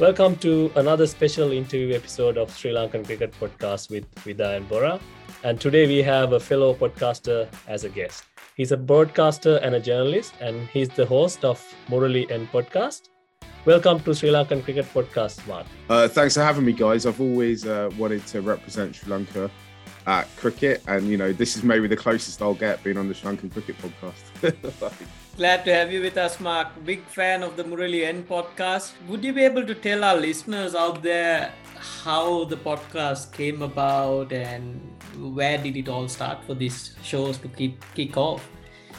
Welcome to another special interview episode of Sri Lankan Cricket Podcast with Vida and Bora. And today we have a fellow podcaster as a guest. He's a broadcaster and a journalist, and he's the host of Murali and Podcast. Welcome to Sri Lankan Cricket Podcast, Mark. Uh, thanks for having me, guys. I've always uh, wanted to represent Sri Lanka at cricket, and you know, this is maybe the closest I'll get being on the Sri Lankan Cricket Podcast. Glad to have you with us, Mark. Big fan of the Murali N podcast. Would you be able to tell our listeners out there how the podcast came about and where did it all start for these shows to keep kick off?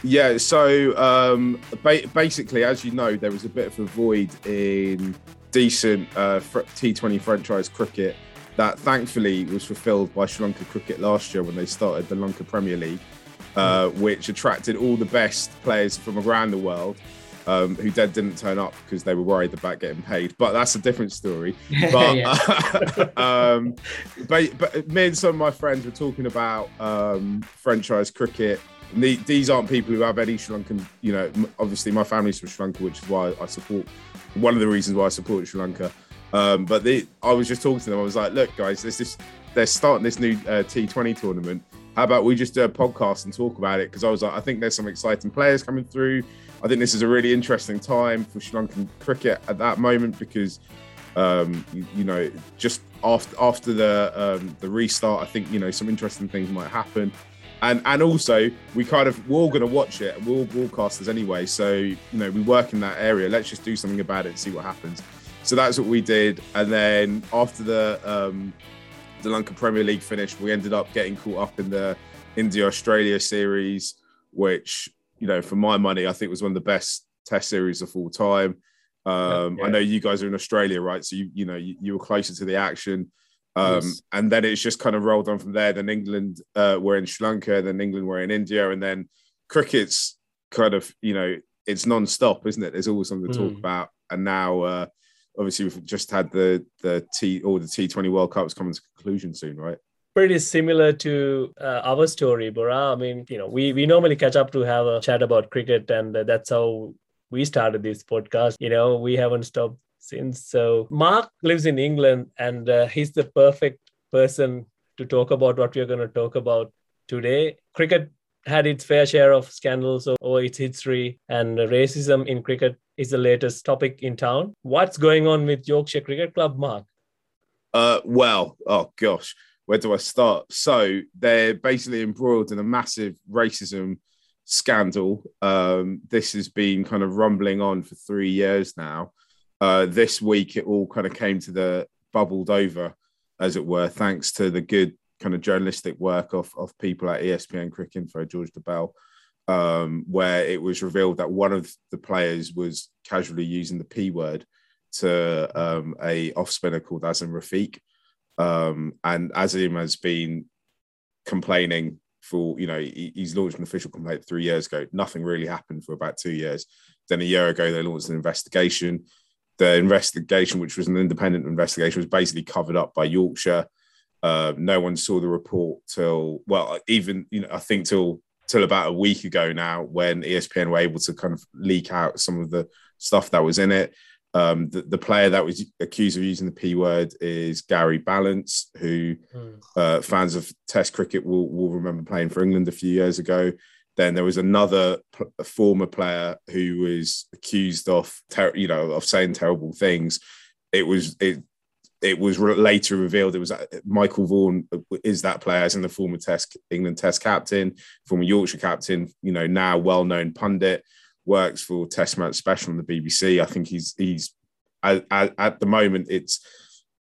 Yeah, so um, ba- basically, as you know, there was a bit of a void in decent uh, T20 franchise cricket that thankfully was fulfilled by Sri Lanka cricket last year when they started the Lanka Premier League, uh, which attracted all the best players from around the world. Um, who then didn't turn up because they were worried about getting paid. But that's a different story. But, um, but, but, me and some of my friends were talking about um, franchise cricket the, these aren't people who have any Sri Lankan, you know, obviously my family's from Sri Lanka, which is why I support, one of the reasons why I support Sri Lanka. Um, but they, I was just talking to them. I was like, look, guys, this is, they're starting this new uh, T20 tournament. How about we just do a podcast and talk about it? Because I was like, I think there's some exciting players coming through. I think this is a really interesting time for Sri Lankan cricket at that moment because, um, you, you, know, just after after the um, the restart, I think you know some interesting things might happen. And and also we kind of we're all going to watch it we're all broadcasters anyway. So you know we work in that area. Let's just do something about it and see what happens. So that's what we did. And then after the um the lanka premier league finished we ended up getting caught up in the india australia series which you know for my money i think was one of the best test series of all time um yeah. i know you guys are in australia right so you you know you, you were closer to the action um, yes. And then it's just kind of rolled on from there. Then England uh, were in Sri Lanka, then England were in India, and then cricket's kind of, you know, it's non-stop, isn't it? There's always something to mm. talk hmm. about. And now, uh, obviously, we've just had the the T or the T20 World Cups coming to conclusion soon, right? Pretty similar to uh, our story, Bora. I mean, you know, we we normally catch up to have a chat about cricket, and uh, that's how we started this podcast. You know, we haven't stopped since. So Mark lives in England, and uh, he's the perfect person to talk about what we're going to talk about today. Cricket had its fair share of scandals over its history, and racism in cricket is the latest topic in town. What's going on with Yorkshire Cricket Club, Mark? Uh, well, oh gosh, where do I start? So they're basically embroiled in a massive racism scandal. Um, this has been kind of rumbling on for three years now. Uh, this week, it all kind of came to the bubbled over, as it were, thanks to the good kind of journalistic work of, of people at ESPN Cricinfo, George Dobell, um, where it was revealed that one of the players was casually using the P word to um, a off spinner called Azeem Rafiq. Um, and Azeem has been complaining for, you know, he, he's launched an official complaint three years ago. Nothing really happened for about two years. Then a year ago, they launched an investigation the investigation, which was an independent investigation, was basically covered up by Yorkshire. Uh, no one saw the report till well, even you know, I think till till about a week ago now, when ESPN were able to kind of leak out some of the stuff that was in it. Um, the, the, player that was accused of using the P word is Gary Ballance, who mm. uh, fans of Test cricket will, will remember playing for England a few years ago. Then there was another p- former player who was accused of, ter- you know, of saying terrible things. It was it it was later revealed it was uh, Michael Vaughan is that player as in the former Test England Test captain, former Yorkshire captain, you know, now well known pundit, works for Test Match Special on the BBC. I think he's he's at, at, the moment it's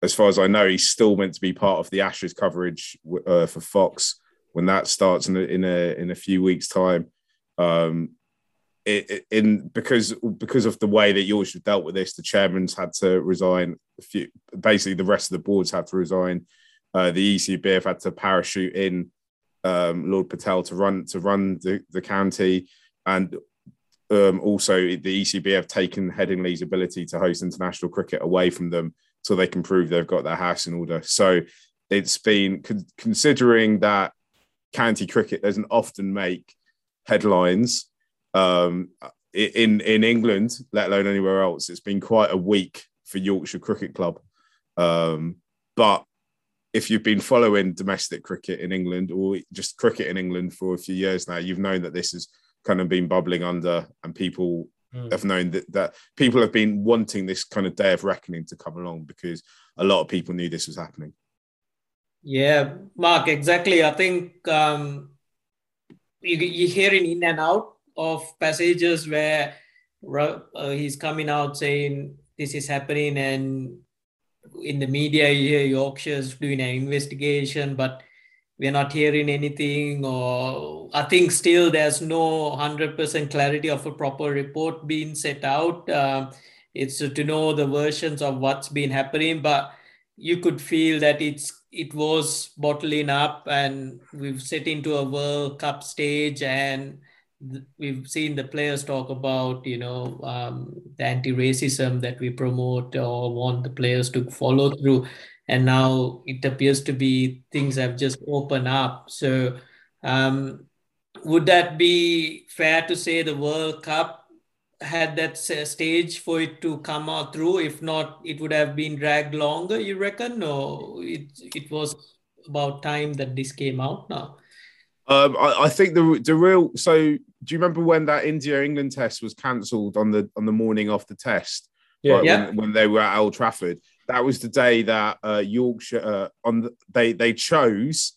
as far as I know he's still meant to be part of the Ashes coverage uh, for Fox when that starts in a in a, in a few weeks' time. Um, in because because of the way that Yorkshire dealt with this, the chairman's had to resign. Few, basically, the rest of the boards had to resign. Uh, the ECB have had to parachute in um, Lord Patel to run to run the, the county, and um, also the ECB have taken Headingley's ability to host international cricket away from them, so they can prove they've got their house in order. So it's been considering that county cricket doesn't often make headlines um, in in England, let alone anywhere else. It's been quite a week for Yorkshire Cricket Club. Um, but if you've been following domestic cricket in England or just cricket in England for a few years now, you've known that this has kind of been bubbling under, and people mm. have known that, that people have been wanting this kind of day of reckoning to come along because a lot of people knew this was happening. Yeah, Mark, exactly. I think um, you, you're hearing in and out of passages where uh, he's coming out saying this is happening and in the media you hear Yorkshire's doing an investigation, but we're not hearing anything or i think still there's no 100% clarity of a proper report being set out. Um, it's to know the versions of what's been happening but you could feel that it's it was bottling up and we've set into a world cup stage and we've seen the players talk about you know um, the anti-racism that we promote or want the players to follow through. And now it appears to be things have just opened up. So um, would that be fair to say the world cup had that stage for it to come out through? If not it would have been dragged longer you reckon? Or it, it was about time that this came out now. Um, I, I, think the the real so do you remember when that India England test was cancelled on the on the morning of the test? Yeah, right, yeah. When, when, they were at Old Trafford, that was the day that uh, Yorkshire uh, on the, they they chose.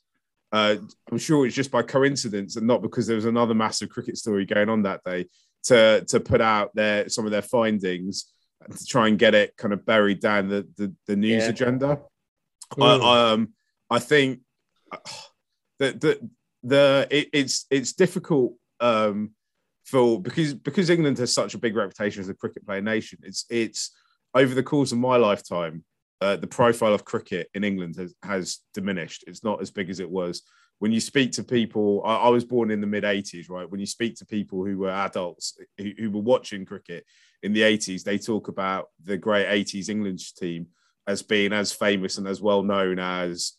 Uh, I'm sure it's just by coincidence and not because there was another massive cricket story going on that day to to put out their some of their findings to try and get it kind of buried down the the, the news yeah. agenda. Mm. I, um, I think that the the it, it's it's difficult um, for because because England has such a big reputation as a cricket playing nation. It's it's over the course of my lifetime, uh, the profile of cricket in England has has diminished. It's not as big as it was. When you speak to people, I, I was born in the mid '80s, right? When you speak to people who were adults who, who were watching cricket in the '80s, they talk about the great '80s England team as being as famous and as well known as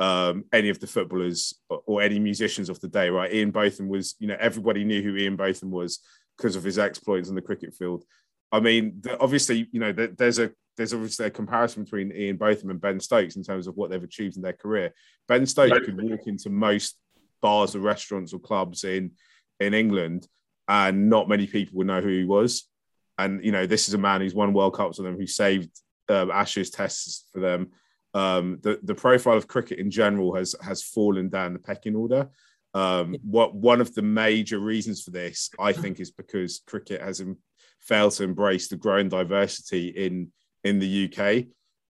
um, any of the footballers or any musicians of the day, right? Ian Botham was, you know, everybody knew who Ian Botham was because of his exploits on the cricket field. I mean, obviously, you know, there's a there's obviously a comparison between Ian Botham and Ben Stokes in terms of what they've achieved in their career. Ben Stokes could walk into most bars or restaurants or clubs in in England, and not many people would know who he was. And you know, this is a man who's won World Cups with them, who saved um, Ashes tests for them, um, the the profile of cricket in general has has fallen down the pecking order. Um, what one of the major reasons for this, I think, is because cricket has failed to embrace the growing diversity in in the UK.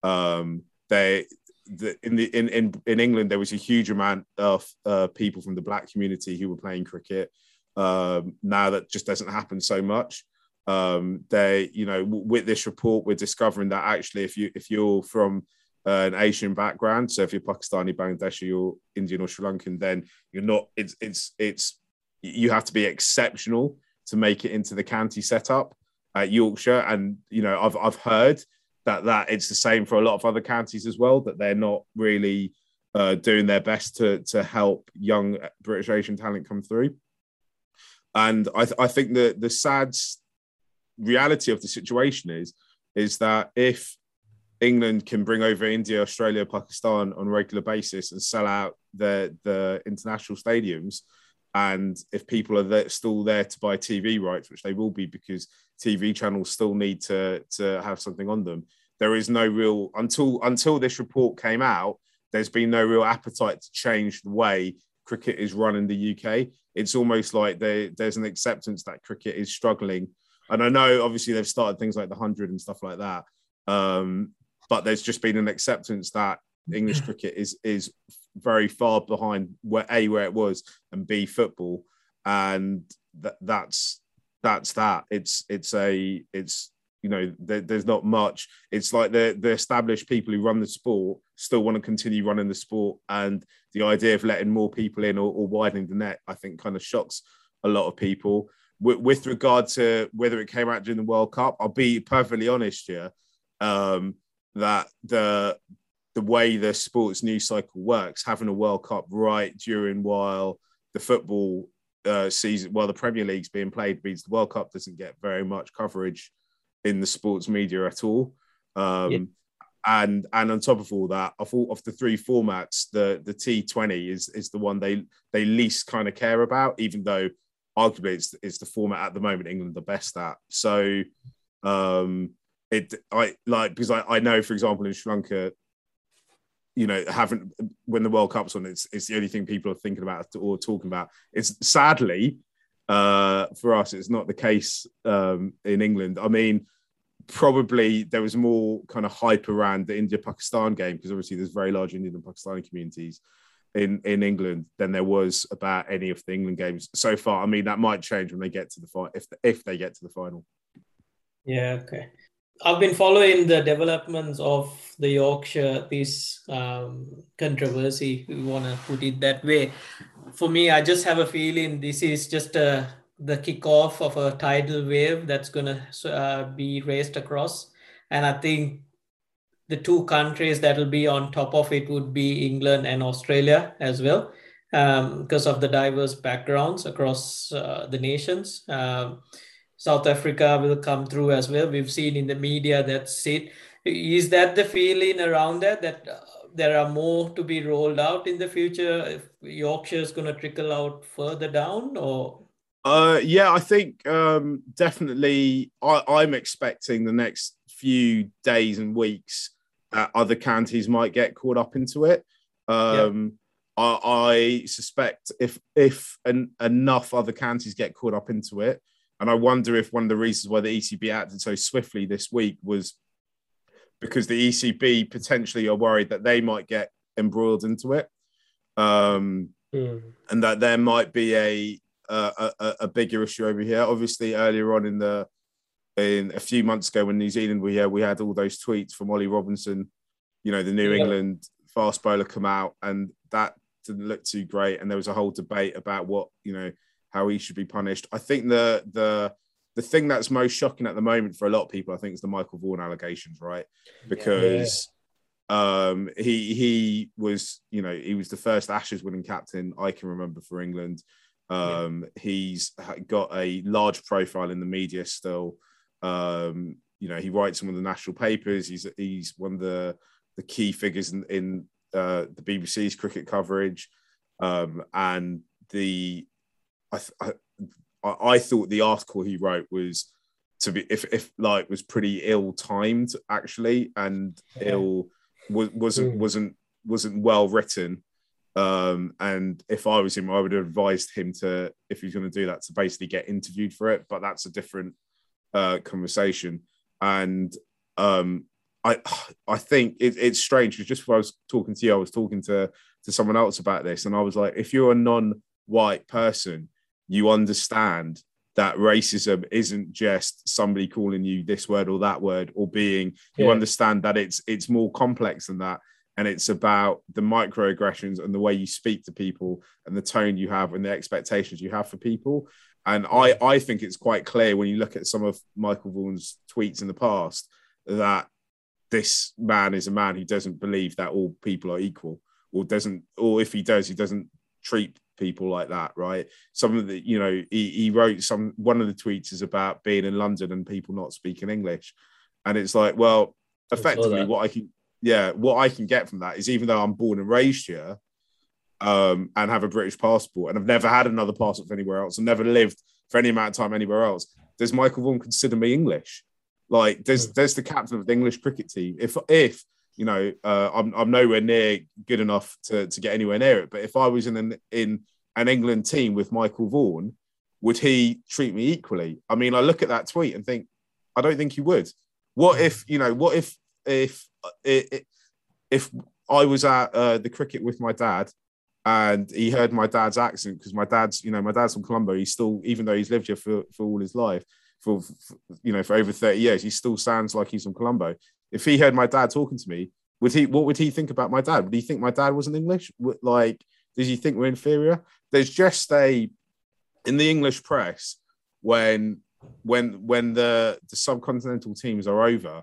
Um, they the, in the in, in in England there was a huge amount of uh, people from the black community who were playing cricket. Um, now that just doesn't happen so much. Um, they, you know, with this report, we're discovering that actually, if you if you're from uh, an Asian background. So if you're Pakistani, Bangladeshi, or Indian or Sri Lankan, then you're not. It's it's it's you have to be exceptional to make it into the county setup at Yorkshire. And you know, I've I've heard that that it's the same for a lot of other counties as well. That they're not really uh, doing their best to to help young British Asian talent come through. And I, th- I think the the sad reality of the situation is is that if England can bring over India, Australia, Pakistan on a regular basis and sell out the the international stadiums. And if people are there, still there to buy TV rights, which they will be because TV channels still need to to have something on them, there is no real until until this report came out. There's been no real appetite to change the way cricket is run in the UK. It's almost like they, there's an acceptance that cricket is struggling. And I know obviously they've started things like the hundred and stuff like that. Um, but there's just been an acceptance that English cricket is is very far behind where a where it was and b football, and that that's that's that. It's it's a it's you know there, there's not much. It's like the the established people who run the sport still want to continue running the sport, and the idea of letting more people in or, or widening the net, I think, kind of shocks a lot of people. With, with regard to whether it came out during the World Cup, I'll be perfectly honest here. Um, that the the way the sports news cycle works, having a World Cup right during while the football uh, season, while the Premier League's being played, means the World Cup doesn't get very much coverage in the sports media at all. Um, Yeah. And and on top of all that, I thought of the three formats, the the T20 is is the one they they least kind of care about, even though arguably it's it's the format at the moment England the best at. So um it I like because I, I know for example in Sri Lanka, you know, haven't when the World Cup's on, it's it's the only thing people are thinking about or talking about. It's sadly uh for us, it's not the case um in England. I mean, probably there was more kind of hype around the India Pakistan game because obviously there's very large Indian and Pakistani communities in in England than there was about any of the England games so far. I mean, that might change when they get to the final if if they get to the final. Yeah, okay. I've been following the developments of the Yorkshire this um, controversy. We want to put it that way. For me, I just have a feeling this is just a the kickoff of a tidal wave that's gonna uh, be raced across, and I think the two countries that will be on top of it would be England and Australia as well, um, because of the diverse backgrounds across uh, the nations. Um, South Africa will come through as well. We've seen in the media that's it. Is that the feeling around that that uh, there are more to be rolled out in the future? If Yorkshire is going to trickle out further down, or Uh, yeah, I think um, definitely. I, I'm expecting the next few days and weeks that other counties might get caught up into it. Um, I, I suspect if if an, enough other counties get caught up into it, and I wonder if one of the reasons why the ECB acted so swiftly this week was because the ECB potentially are worried that they might get embroiled into it, um, Mm. and that there might be a a, a, a bigger issue over here. Obviously, earlier on in the in a few months ago when New Zealand were here, we had all those tweets from Ollie Robinson, you know, the New Yeah. England fast bowler come out, and that didn't look too great. And there was a whole debate about what you know how he should be punished. I think the the the thing that's most shocking at the moment for a lot of people, I think, is the Michael Vaughan allegations, right? Because um, he he was, you know, he was the first Ashes winning captain I can remember for England. Um, He's ha- got a large profile in the media still. Um, you know, he writes one of the national papers. He's he's one of the the key figures in, in uh, the BBC's cricket coverage, um, and the I, I I thought the article he wrote was to be if if like was pretty ill timed actually and Yeah. ill was, wasn't Mm. wasn't wasn't well written um and if i was him i would have advised him to if he's going to do that to basically get interviewed for it but that's a different uh conversation and um i i think it, it's strange because just before i was talking to you i was talking to to someone else about this and i was like if you're a non-white person you understand that racism isn't just somebody calling you this word or that word or being. You understand that it's it's more complex than that. And it's about the microaggressions and the way you speak to people and the tone you have and the expectations you have for people. And i i think it's quite clear when you look at some of michael vaughan's tweets in the past that this man is a man who doesn't believe that all people are equal or doesn't or if he does he doesn't treat people like that right some of the you know he, he wrote some one of the tweets is about being in london and people not speaking english and it's like well effectively that. what i can yeah what i can get from that is even though i'm born and raised here um and have a british passport and i've never had another passport for anywhere else and never lived for any amount of time anywhere else does michael vaughan consider me english like there's Hmm. there's the captain of the english cricket team if if you know uh, I'm, I'm nowhere near good enough to, to get anywhere near it. But if i was in an in an england team with michael vaughan would he treat me equally? I mean i look at that tweet and think i don't think he would. What if you know what if if if, if i was at uh, the cricket with my dad and he heard my dad's accent because my dad's you know my dad's from colombo. He's still even though he's lived here for, for all his life for, for you know for over 30 years he still sounds like he's from colombo if he heard my dad talking to me would he what would he think about my dad? Would he think my dad wasn't english? Like does he think we're inferior? There's just a in the english press when when when the the subcontinental teams are over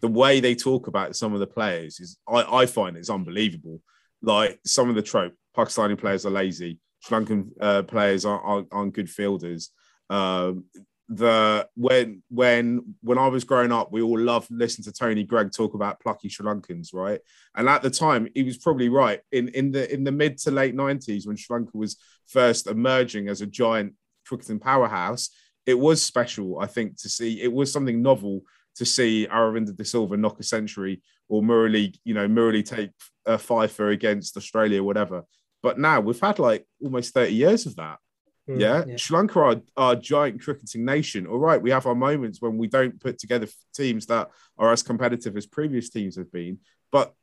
the way they talk about some of the players is i i find it's unbelievable. Like some of the trope pakistani players are lazy sri lankan uh, players aren't, aren't, aren't good fielders. Um, the when when when I was growing up, we all loved listening to Tony Greig talk about plucky Sri Lankans, right? And at the time, he was probably right. In in the in the mid to late nineties, when Sri Lanka was first emerging as a giant cricketing powerhouse, it was special, I think, to see. It was something novel to see Aravinda De Silva knock a century or Murali, you know, Murali take a fifer against Australia, whatever. But now we've had like almost 30 years of that. Mm, yeah? yeah? Sri Lanka are, are a giant cricketing nation. All right, we have our moments when we don't put together teams that are as competitive as previous teams have been. But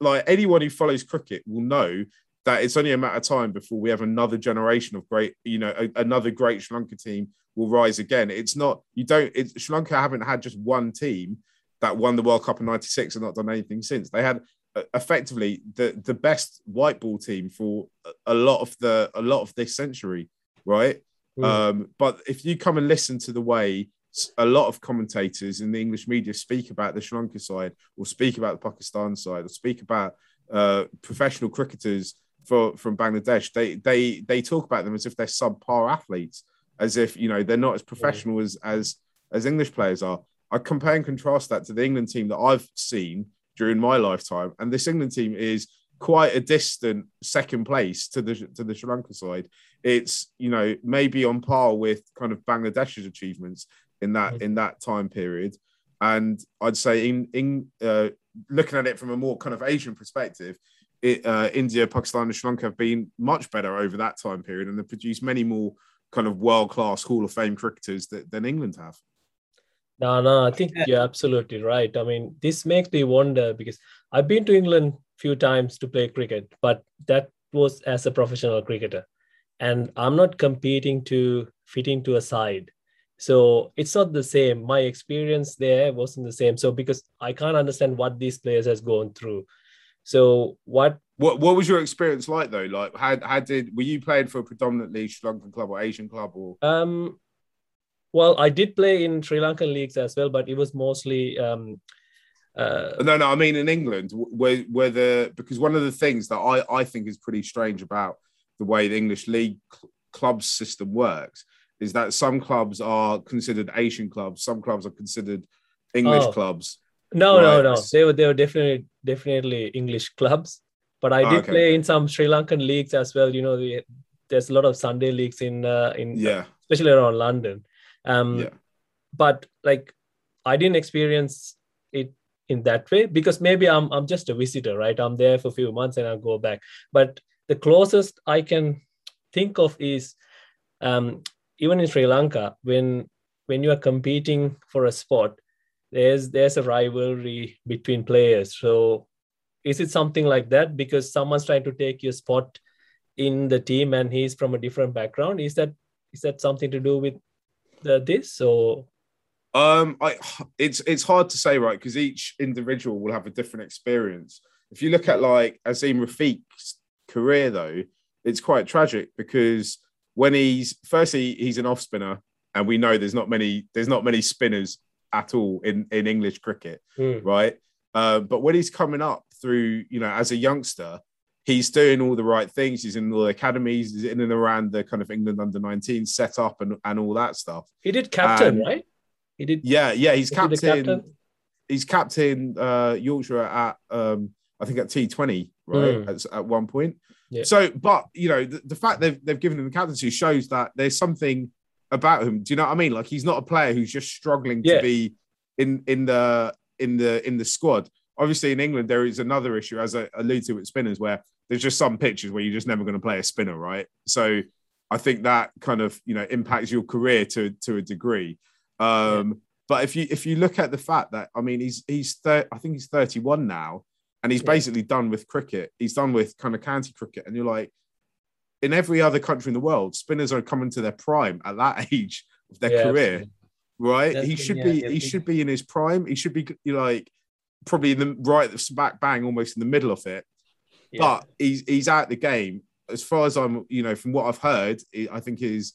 like anyone who follows cricket will know that it's only a matter of time before we have another generation of great, you know, a, another great Sri Lanka team will rise again. It's not, you don't, it's, Sri Lanka haven't had just one team that won the World Cup in 96 and not done anything since. They had effectively the, the best white ball team for a lot of the, a lot of this century, right? Mm. Um, but if you come and listen to the way a lot of commentators in the English media speak about the Sri Lanka side or speak about the Pakistan side or speak about uh, professional cricketers for, from Bangladesh, they they they talk about them as if they're subpar athletes, as if you know they're not as professional as as as English players are. I compare and contrast that to the England team that I've seen during my lifetime, and this England team is quite a distant second place to the to the Sri Lanka side. It's you know maybe on par with kind of Bangladesh's achievements in that mm-hmm. in that time period, and I'd say in in uh, looking at it from a more kind of Asian perspective, it, uh, India, Pakistan, and Sri Lanka have been much better over that time period, and they've produced many more kind of world class Hall of Fame cricketers that, than England have. No, no, I think you're absolutely right. I mean, this makes me wonder because I've been to England a few times to play cricket, but that was as a professional cricketer. And I'm not competing to fit into a side. So it's not the same. My experience there wasn't the same. So because I can't understand what these players has gone through. So what what what was your experience like though? Like how how did were you playing for a predominantly Sri Lankan club or Asian club or um well I did play in Sri Lankan leagues as well, but it was mostly um uh, no, no, I mean in England, where where the because one of the things that I I think is pretty strange about the way the English league cl- club system works is that some clubs are considered Asian clubs, some clubs are considered English oh. clubs, no, right. no, no. They were they were definitely definitely English clubs, but I did okay. play in some Sri Lankan leagues as well. You know, the, there's a lot of Sunday leagues in uh, in yeah, especially around London. Um, yeah. But like, I didn't experience it in that way because maybe I'm I'm just a visitor, right? I'm there for a few months and i'll go back. But the closest I can think of is um, even in Sri Lanka when when you are competing for a spot there's there's a rivalry between players so is it something like that because someone's trying to take your spot in the team and he's from a different background is that is that something to do with the, this or um i it's it's hard to say right because each individual will have a different experience if you look at like azeem rafiq's career though it's quite tragic because when he's firstly he's an off spinner and we know there's not many there's not many spinners at all in, in English cricket, mm. right? Uh, but when he's coming up through, you know, as a youngster, he's doing all the right things. He's in all the academies, he's in and around the kind of England under 19 setup and, and all that stuff. He did captain, and, right? He did. Yeah, yeah. He's captain, captain. He's captain uh, Yorkshire at um, I think at T20, right? Mm. At, at, one point. Yeah. So, but you know, the, the fact they've they've given him the captaincy shows that there's something about him. Do you know what I mean? Like he's not a player who's just struggling yeah. to be in in the in the in the squad. Obviously, in England, there is another issue, as I alluded to with spinners, where there's just some pitches where you're just never going to play a spinner, right? So I think that kind of you know impacts your career to to a degree. Um, yeah. But if you if you look at the fact that I mean he's he's thir- I think he's 31 now, and he's yeah. basically done with cricket. He's done with kind of county cricket, and you're like, in every other country in the world, spinners are coming to their prime at that age of their yeah, career, absolutely. right? That's he should be he should be in his prime. He should be like probably in the right back bang, almost in the middle of it. Yeah. But he's he's out the game. As far as I'm, you know, from what I've heard, I think is,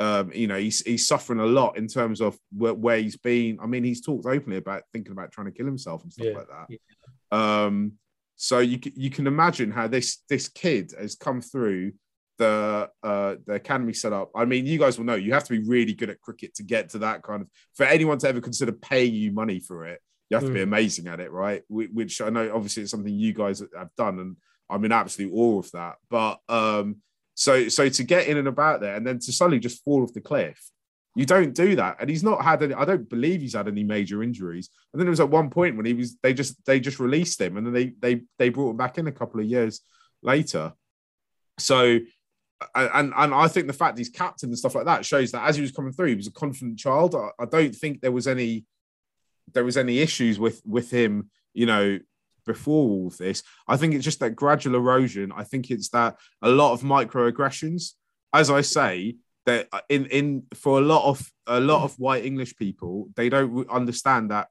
um, you know, he's he's suffering a lot in terms of where, where, he's been. I mean, he's talked openly about thinking about trying to kill himself and stuff yeah. like that. Um, so you you can imagine how this this kid has come through the uh, the academy setup. I mean, you guys will know you have to be really good at cricket to get to that kind of. For anyone to ever consider paying you money for it, you have to be Mm. amazing at it, right? Which I know, obviously, it's something you guys have done, and I'm in absolute awe of that. But um, so so to get in and about there, and then to suddenly just fall off the cliff, you don't do that. And he's not had any. I don't believe he's had any major injuries. And then it was at one point when he was, they just they just released him, and then they they they brought him back in a couple of years later. So. And and I think the fact he's captain and stuff like that shows that as he was coming through, he was a confident child. I, I don't think there was any there was any issues with with him, you know, before all of this. I think it's just that gradual erosion. I think it's that a lot of microaggressions. As I say, that in in for a lot of a lot of white English people, they don't understand that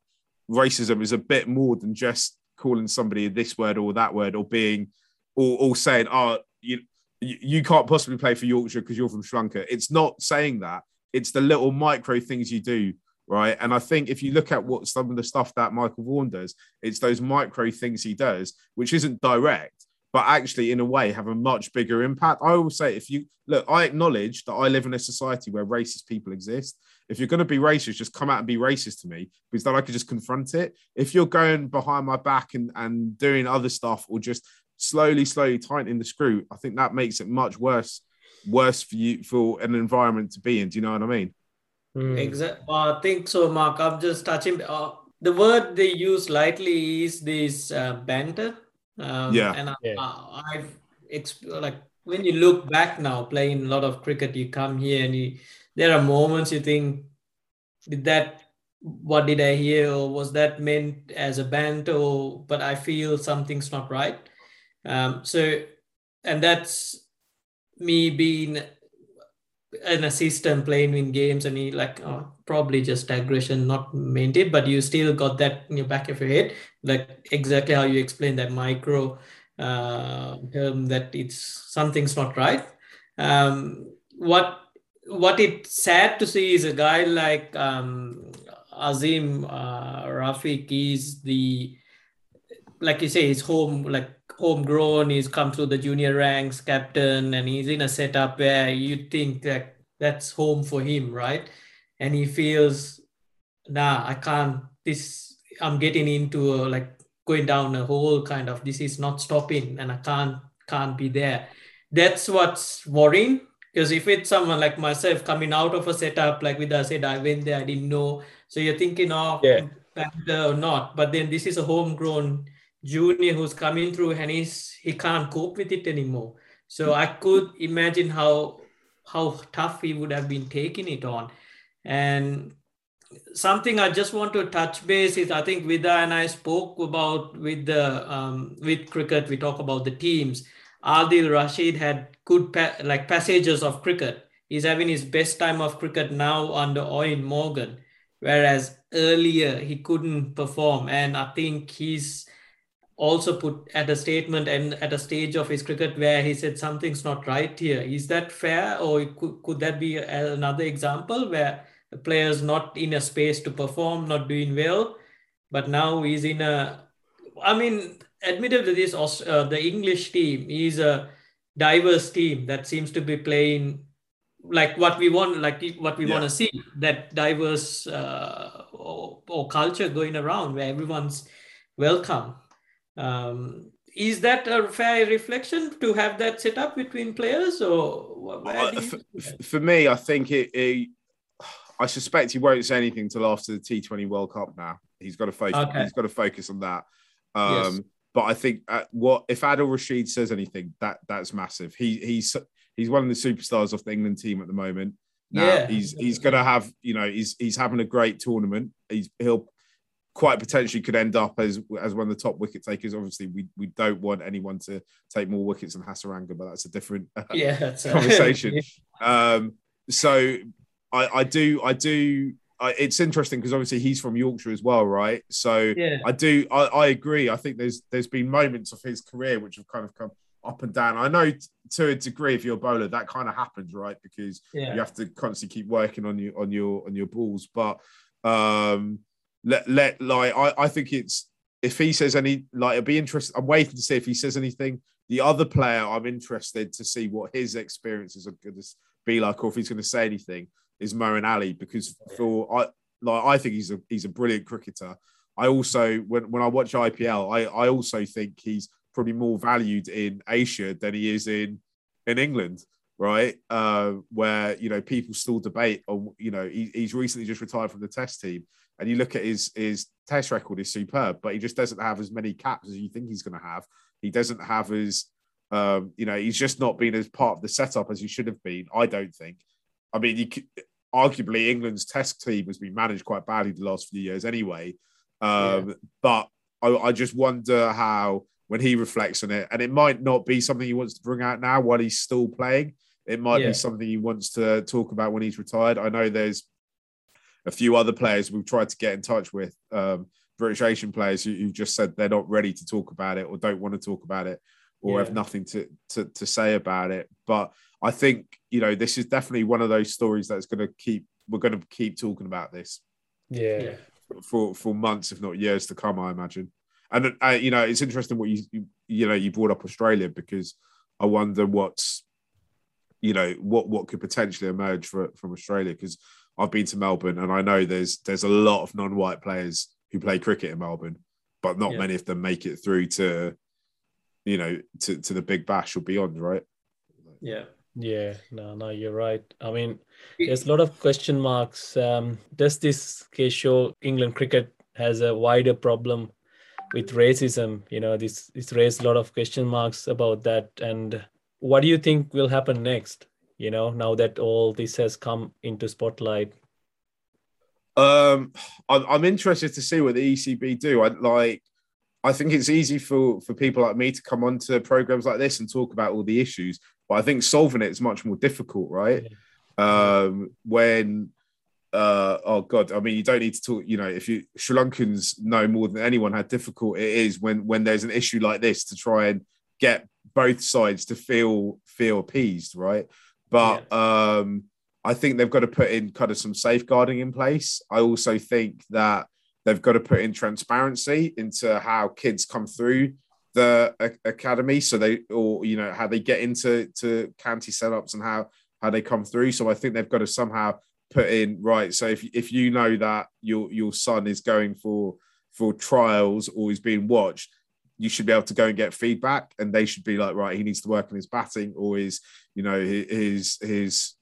racism is a bit more than just calling somebody this word or that word or being or, or saying, oh, you you can't possibly play for Yorkshire because you're from Lanka. It's not saying that. It's the little micro things you do right? And I think if you look at what some of the stuff that Michael Vaughan does, it's those micro things he does, which isn't direct, but actually in a way have a much bigger impact. I will say, if you look, I acknowledge that I live in a society where racist people exist. If you're going to be racist, just come out and be racist to me because then I could just confront it. If you're going behind my back and, and doing other stuff or just slowly, slowly tightening the screw, I think that makes it much worse, worse for you for an environment to be in. Do you know what I mean? Mm. Exactly. I think so, Mark. I'm just touching. Uh, the word they use lightly is this uh, banter. Um, Yeah. And I, Yeah. I, I've exp- like when you look back now, playing a lot of cricket, you come here and you, there are moments you think, did that? What did I hear? Or was that meant as a banter? Or, but I feel something's not right. Um, so, and that's me being an assistant playing in games and he like oh, probably just aggression not it but you still got that in your back of your head. Like exactly how you explain that micro uh, term that it's something's not right. Um, what what it's sad to see is a guy like um, Azeem uh, Rafiq is the like you say he's home like homegrown. He's come through the junior ranks captain and he's in a setup where you think that that's home for him right? And he feels nah i can't this i'm getting into a, like going down a hole kind of this is not stopping and i can't can't be there. That's what's worrying because if it's someone like myself coming out of a setup like with I said I went there I didn't know. So you're thinking of Yeah. Panther or not but then this is a homegrown junior who's coming through and he's he can't cope with it anymore so I could imagine how how tough he would have been taking it on and something I just want to touch base is I think Vida and I spoke about with the um, with cricket. We talk about the teams. Adil Rashid had good pa- like passages of cricket. He's having his best time of cricket now under Eoin Morgan, whereas earlier he couldn't perform. And I think he's also put at a statement and at a stage of his cricket where he said something's not right here. Is that fair, or could, could that be another example where the player's not in a space to perform, not doing well, but now he's in a. I mean, admittedly, this uh, the English team is a diverse team that seems to be playing like what we want, like what we Yeah. want to see. That diverse uh, or, or culture going around where everyone's welcome. Um, is that a fair reflection to have that set up between players, or Uh, for, for me, I think it, it- I suspect he won't say anything till after the T20 World Cup. Now he's got to focus. Okay. He's got to focus on that. Um, Yes. But I think uh, what if Adil Rashid says anything, that that's massive. He he's he's one of the superstars of the England team at the moment. Now Yeah. he's he's going to have you know he's he's having a great tournament. He's he'll quite potentially could end up as as one of the top wicket takers. Obviously, we we don't want anyone to take more wickets than Hasaranga, but that's a different yeah, that's a- conversation. um, so I, I do, I do. I, it's interesting because obviously he's from Yorkshire as well, right? So yeah, I do, I, I agree. I think there's there's been moments of his career which have kind of come up and down. I know t- to a degree, if you're a bowler, that kind of happens, right? Because yeah. you have to constantly keep working on your on your on your balls. But um, let let like I, I think it's if he says any like it'd be interesting. I'm waiting to see if he says anything The other player, I'm interested to see what his experiences are going to be like, or if he's going to say anything, is Moeen Ali because for I like I think he's a he's a brilliant cricketer. I also when when I watch IPL, I I also think he's probably more valued in Asia than he is in in England, right? Uh, where you know people still debate on you know he, he's recently just retired from the Test team, and you look at his his Test record is superb, but he just doesn't have as many caps as you think he's going to have. He doesn't have as um, you know he's just not been as part of the setup as he should have been. I don't think. I mean, you could, arguably England's Test team has been managed quite badly the last few years anyway. Um, yeah. But I, I just wonder how when he reflects on it, and it might not be something he wants to bring out now while he's still playing. It might yeah. be something he wants to talk about when he's retired. I know there's a few other players we've tried to get in touch with, um, British Asian players who, who, just said they're not ready to talk about it or don't want to talk about it or yeah. have nothing to, to, to say about it. But I think you know this is definitely one of those stories that's going to keep we're going to keep talking about this. Yeah. For for months, if not years to come, I imagine. And uh, you know, it's interesting what you, you you know you brought up Australia because I wonder what's you know what what could potentially emerge for, from Australia because I've been to Melbourne and I know there's there's a lot of non-white players who play cricket in Melbourne, but not yeah. many of them make it through to you know to, to the Big Bash or beyond, right? Yeah. Yeah, no, no, you're right. I mean, there's a lot of question marks. Um, does this case show England cricket has a wider problem with racism? You know, this this raised a lot of question marks about that. And what do you think will happen next? You know, now that all this has come into spotlight. Um, I'm, I'm interested to see what the ECB do. I like. I think it's easy for for people like me to come onto programs like this and talk about all the issues but I think solving it is much more difficult, right? Yeah. Um, when uh, oh god, I mean, you don't need to talk. You know, if you Sri Lankans know more than anyone how difficult it is when when there's an issue like this to try and get both sides to feel feel appeased, right? But yeah. um, I think they've got to put in kind of some safeguarding in place. I also think that they've got to put in transparency into how kids come through the academy so they or you know how they get into to county setups and how how they come through so i think they've got to somehow put in right so if, if you know that your your son is going for for trials or is being watched you should be able to go and get feedback and they should be like right he needs to work on his batting or his you know his his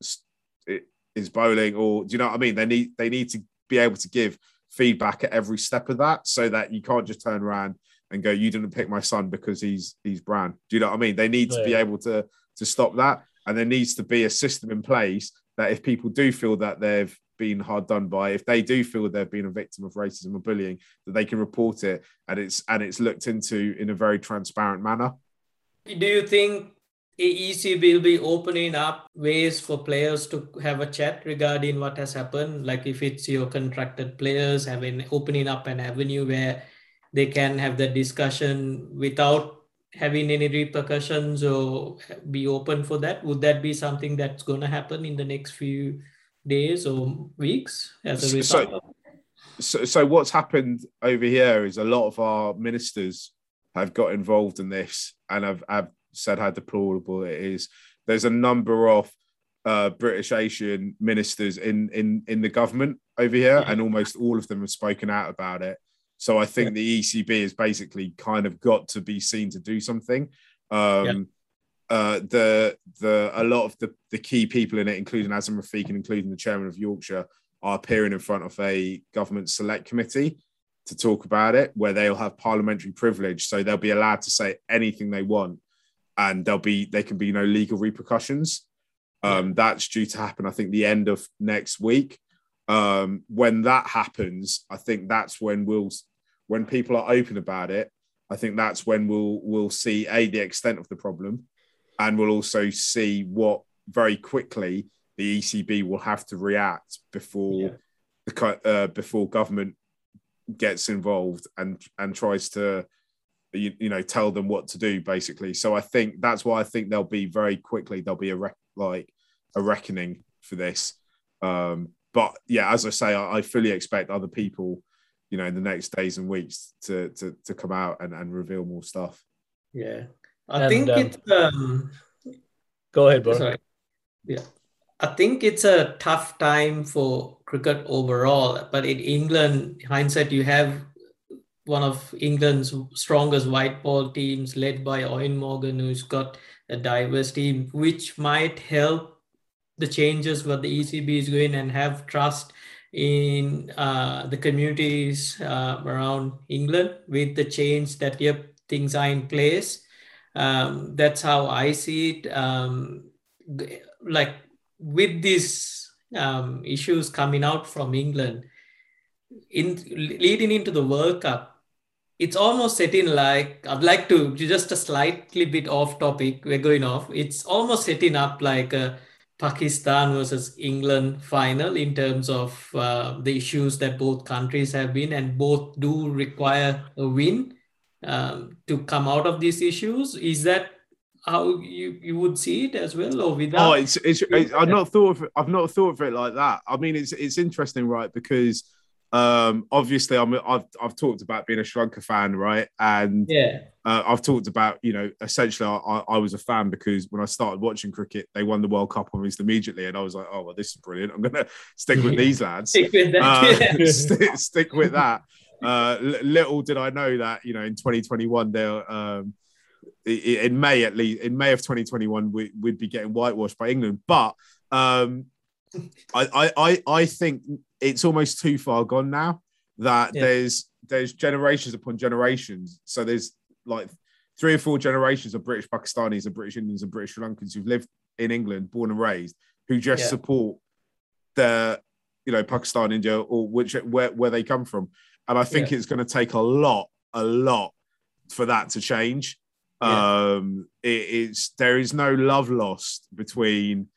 his bowling or do you know what i mean they need they need to be able to give feedback at every step of that so that you can't just turn around and go, "You didn't pick my son because he's he's brown." Do you know what I mean? They need to be able to to stop that, and there needs to be a system in place that if people do feel that they've been hard done by, if they do feel they've been a victim of racism or bullying, that they can report it and it's and it's looked into in a very transparent manner. Do you think AEC will be opening up ways for players to have a chat regarding what has happened? Like if it's your contracted players, having opening up an avenue where they can have that discussion without having any repercussions or be open for that would that be something that's going to happen in the next few days or weeks as a result so, so, so what's happened over here is a lot of our ministers have got involved in this and have, have said how deplorable it is there's a number of uh, British Asian ministers in in in the government over here, yeah. and almost all of them have spoken out about it. So I think yeah. the ECB has basically kind of got to be seen to do something. Um, yeah. Uh, the the a lot of the, the key people in it, including Azeem Rafiq and including the chairman of Yorkshire, are appearing in front of a government select committee to talk about it, where they'll have parliamentary privilege, so they'll be allowed to say anything they want, and there'll be there can be no legal repercussions. Um, yeah. That's due to happen, I think, the end of next week um, when that happens, I think that's when we'll, when people are open about it, I think that's when we'll we'll see a the extent of the problem, and we'll also see what very quickly the ECB will have to react before yeah. the uh, before government gets involved and and tries to you, you know tell them what to do basically. So I think that's why I think there'll be very quickly there'll be a rec- like a reckoning for this. Um, but yeah, as I say, I, I, fully expect other people, you know, in the next days and weeks to to, to come out and, and reveal more stuff. Yeah. I And, think um, it's um, Go ahead, bro. sorry. Yeah. I think it's a tough time for cricket overall. But in England, hindsight, you have one of England's strongest white ball teams led by Eoin Morgan, who's got a diverse team, which might help the changes what the ECB is going and have trust in uh, the communities uh, around England with the change that yep things are in place. Um, that's how I see it. Um, like with these um, issues coming out from England, in leading into the World Cup, it's almost setting like I'd like to just a slightly bit off topic. We're going off. It's almost setting up like a Pakistan versus England final in terms of uh, the issues that both countries have been, and both do require a win um, to come out of these issues. Is that how you, you would see it as well, or without? Oh, it's, it's it's I've not thought of it, I've not thought of it like that. I mean, it's it's interesting, right? Because um, obviously, I'm I've I've talked about being a Sri Lanka fan, right? And yeah, uh, I've talked about you know essentially I, I I was a fan because when I started watching cricket, they won the World Cup almost immediately, and I was like, oh well, this is brilliant. I'm gonna stick with these lads. stick with that. Uh, yeah. stick, stick with that. Uh, little did I know that you know in 2021 they'll um, in May at least in May of 2021 we, we'd be getting whitewashed by England. But um, I, I I I think it's almost too far gone now that Yeah. there's there's generations upon generations. So there's like three or four generations of British Pakistanis and British Indians and British Sri Lankans who've lived in England, born and raised, who just Yeah. support the you know Pakistan, India, or which where where they come from. And I think Yeah. it's going to take a lot, a lot for that to change. Yeah. Um, it, it's there is no love lost between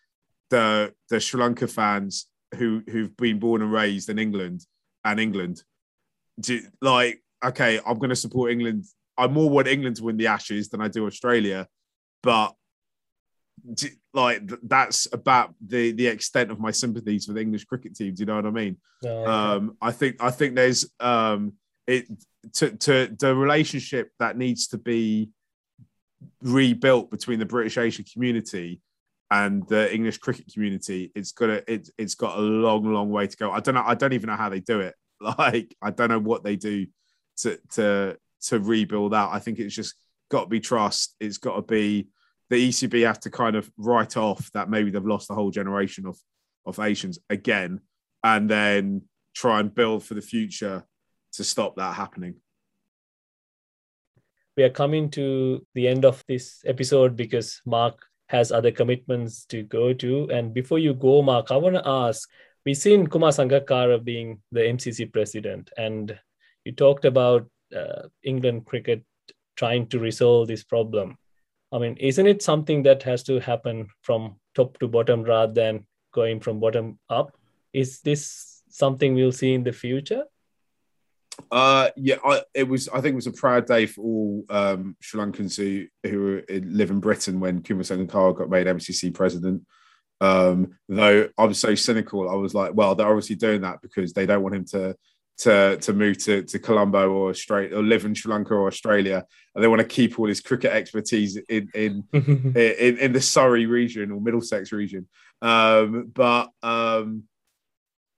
the the Sri Lanka fans who who've been born and raised in England and England. Do, like, okay, I'm going to support England. I more want England to win the Ashes than I do Australia, but like that's about the the extent of my sympathies for the English cricket team. Do you know what I mean? No, um, I think I think there's um, it to, to the relationship that needs to be rebuilt between the British Asian community and the English cricket community. It's got a, it, it's got a long, long way to go. I don't know. I don't even know how they do it. Like I don't know what they do to to to rebuild that. I think it's just got to be trust. It's got to be the ECB have to kind of write off that maybe they've lost a whole generation of of Asians again, and then try and build for the future to stop that happening. we are coming to the end of this episode because Mark has other commitments to go to. And before you go, Mark, I want to ask we've seen Kumar Sangakkara being the MCC president, and you talked about uh, England cricket trying to resolve this problem. I mean, isn't it something that has to happen from top to bottom rather than going from bottom up? Is this something we'll see in the future? Uh, yeah, I, it was. I think it was a proud day for all um, Sri Lankans who who live in Britain when Kumar Sangakkara got made MCC president. Um, though I was so cynical, I was like, well, they're obviously doing that because they don't want him to to to move to, to Colombo or Australia or live in Sri Lanka or Australia, and they want to keep all his cricket expertise in in in, in the Surrey region or Middlesex region. Um, but um,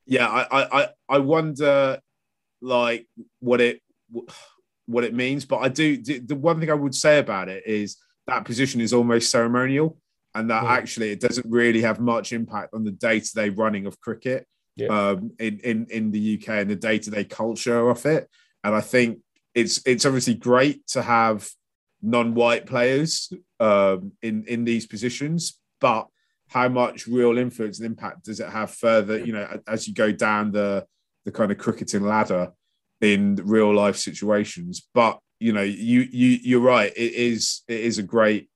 yeah, I, I I I wonder like what it what it means. But I do the one thing I would say about it is that position is almost ceremonial, and that Yeah. actually it doesn't really have much impact on the day to day running of cricket Yeah. um, in in in the UK and the day to day culture of it. And I think it's it's obviously great to have non-white players um, in in these positions, but how much real influence and impact does it have further? You know, as you go down the the kind of cricketing ladder in real life situations. But you know, you you you're right. It is it is a great.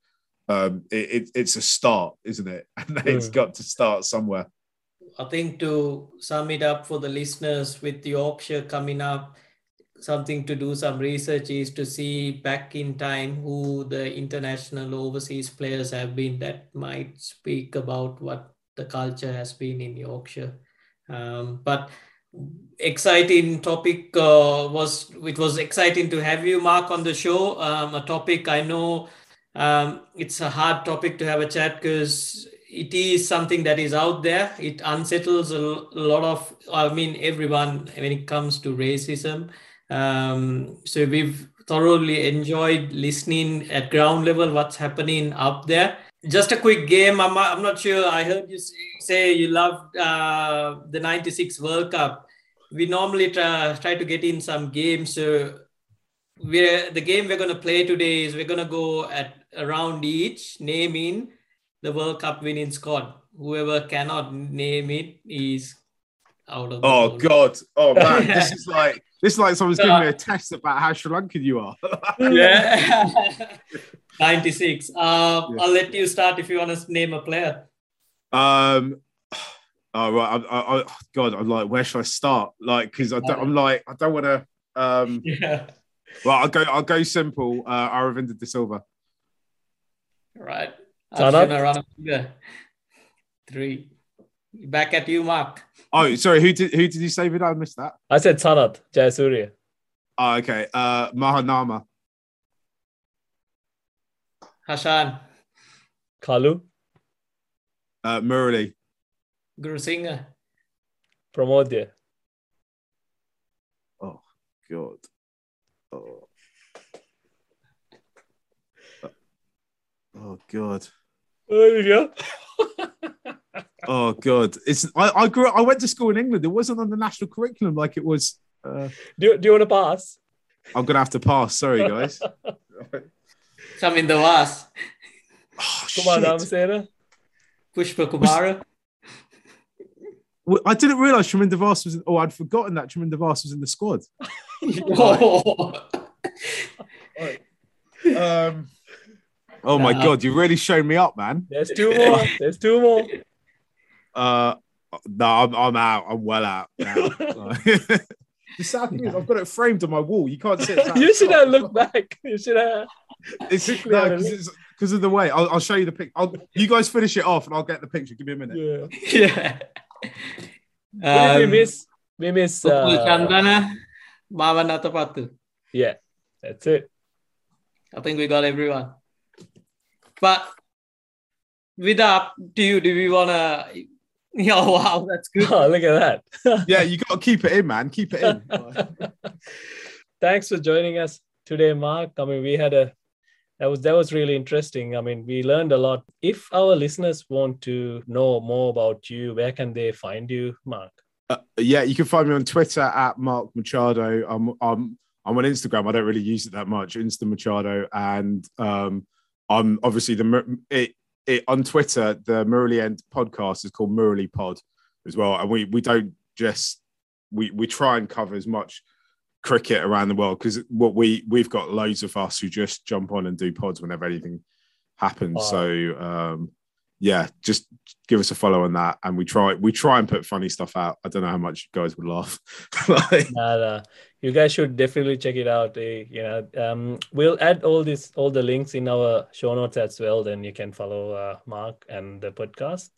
Um, it, it it's a start, isn't it? And it's got to start somewhere. I think to sum it up for the listeners with Yorkshire coming up, something to do some research is to see back in time who the international overseas players have been that might speak about what the culture has been in Yorkshire. Um, but exciting topic uh, was it was exciting to have you mark on the show um, a topic i know Um, it's a hard topic to have a chat because it is something that is out there. It unsettles a lot of, I mean, everyone when it comes to racism. Um, so we've thoroughly enjoyed listening at ground level what's happening up there. Just a quick game. I'm, I'm not sure. I heard you say you loved uh, the 96 World Cup. We normally try, try to get in some games. So we're, the game we're going to play today is we're going to go at around each, naming the World Cup winning squad. Whoever cannot name it is out of. oh God! Oh man, this is like this is like someone's giving me a test about how Sri Lankan you are. yeah. 96. Uh, yeah. I'll let you start if you want to name a player. Um. Oh right. I, I, I God, I'm like, where should I start? Like, because I don't, I'm like, I don't want to. Um. Yeah. Well, I'll go. I'll go simple. Uh, Aravinda De Silva. Right. Arjuna Three. Back at you, Mark. Oh, sorry. Who did who did you say? I missed that. I said Sanath Jayasuriya. Oh, okay. Uh, Mahanama. Hashan. Kalu. Uh, Murali. Gurusinha. Pramodya. Oh God. Oh. Oh God. There you go. oh God. It's I, I grew up, I went to school in England. It wasn't on the national curriculum like it was. Uh, do, do you want to pass? I'm gonna have to pass. Sorry, guys. Some in the last. Oh, Kumar Dharmasena. Pushpa Kumara. I didn't realize Chaminda Vaas was. In, oh, I'd forgotten that Chaminda Vaas was in the squad. um, Oh my god, you really showed me up, man. There's two more. There's two more. Uh, no, I'm, I'm out. I'm well out. the sad thing is, I've got it framed on my wall. You can't see it. you should have looked back. You should have. It's because of the way. I'll, I'll, show you the picture. You guys finish it off, and I'll get the picture. Give me a minute. Yeah. yeah. Um, we miss. We miss. Uh, Chandana, Marvan Atapattu. Yeah, that's it. I think we got everyone. But with up do you, do we want to? Oh wow, that's good. Oh, look at that. yeah, you got to keep it in, man. Keep it in. Thanks for joining us today, Mark. I mean, we had a that was that was really interesting. I mean, we learned a lot. If our listeners want to know more about you, where can they find you, Mark? Uh, yeah, you can find me on Twitter at Mark Machado. I'm, I'm I'm on Instagram. I don't really use it that much. Insta Machado, and um, I'm obviously the it, it on Twitter. The Murali End podcast is called Murali Pod as well, and we we don't just we we try and cover as much cricket around the world because what we we've got loads of us who just jump on and do pods whenever anything happens. Oh. So um, yeah, just give us a follow on that, and we try we try and put funny stuff out. I don't know how much you guys would laugh. like, nah, nah. You guys should definitely check it out. Eh? You know, um, we'll add all this all the links in our show notes as well. Then you can follow uh, Mark and the podcast.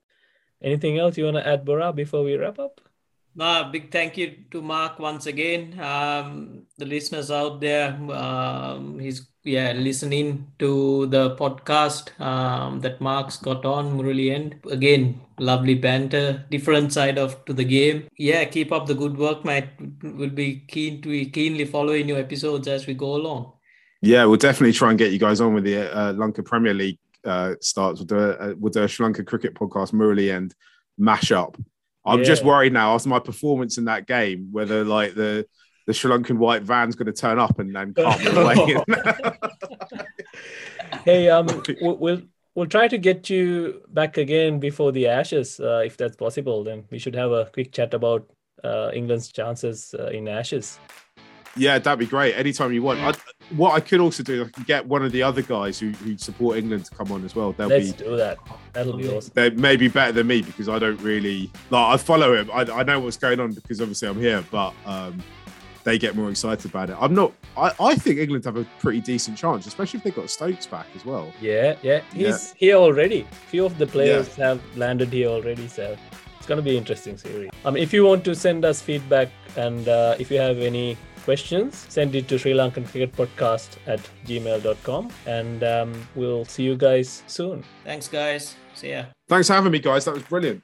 Anything else you want to add, Bora, before we wrap up? No, big thank you to Mark once again. Um, the listeners out there, um, he's yeah listening to the podcast um, that Mark's got on Murali End. Again, lovely banter, different side of to the game. Yeah, keep up the good work, mate. We'll be keen to be keenly following your episodes as we go along. Yeah, we'll definitely try and get you guys on with the uh, Lanka Premier League uh, starts with the uh, with the Sri Lanka cricket podcast Murali mash up I'm yeah. just worried now after my performance in that game whether like the the Sri Lankan white van's going to turn up and then can't be away. hey, um, we'll we'll try to get you back again before the Ashes, uh, if that's possible. Then we should have a quick chat about uh, England's chances uh, in Ashes. Yeah, that'd be great. Anytime you want. I, what I could also do, I can get one of the other guys who, who support England to come on as well. They'll Let's be, do that. That'll be awesome. They may be better than me because I don't really like. I follow him. I, I know what's going on because obviously I'm here, but um, they get more excited about it. I'm not. I, I think England have a pretty decent chance, especially if they got Stokes back as well. Yeah, yeah. He's yeah. here already. A few of the players yeah. have landed here already, so it's going to be interesting series. Um, if you want to send us feedback and uh, if you have any questions, send it to Sri Lankan Cricket Podcast at gmail.com. And um, we'll see you guys soon. Thanks, guys. See ya. Thanks for having me, guys. That was brilliant.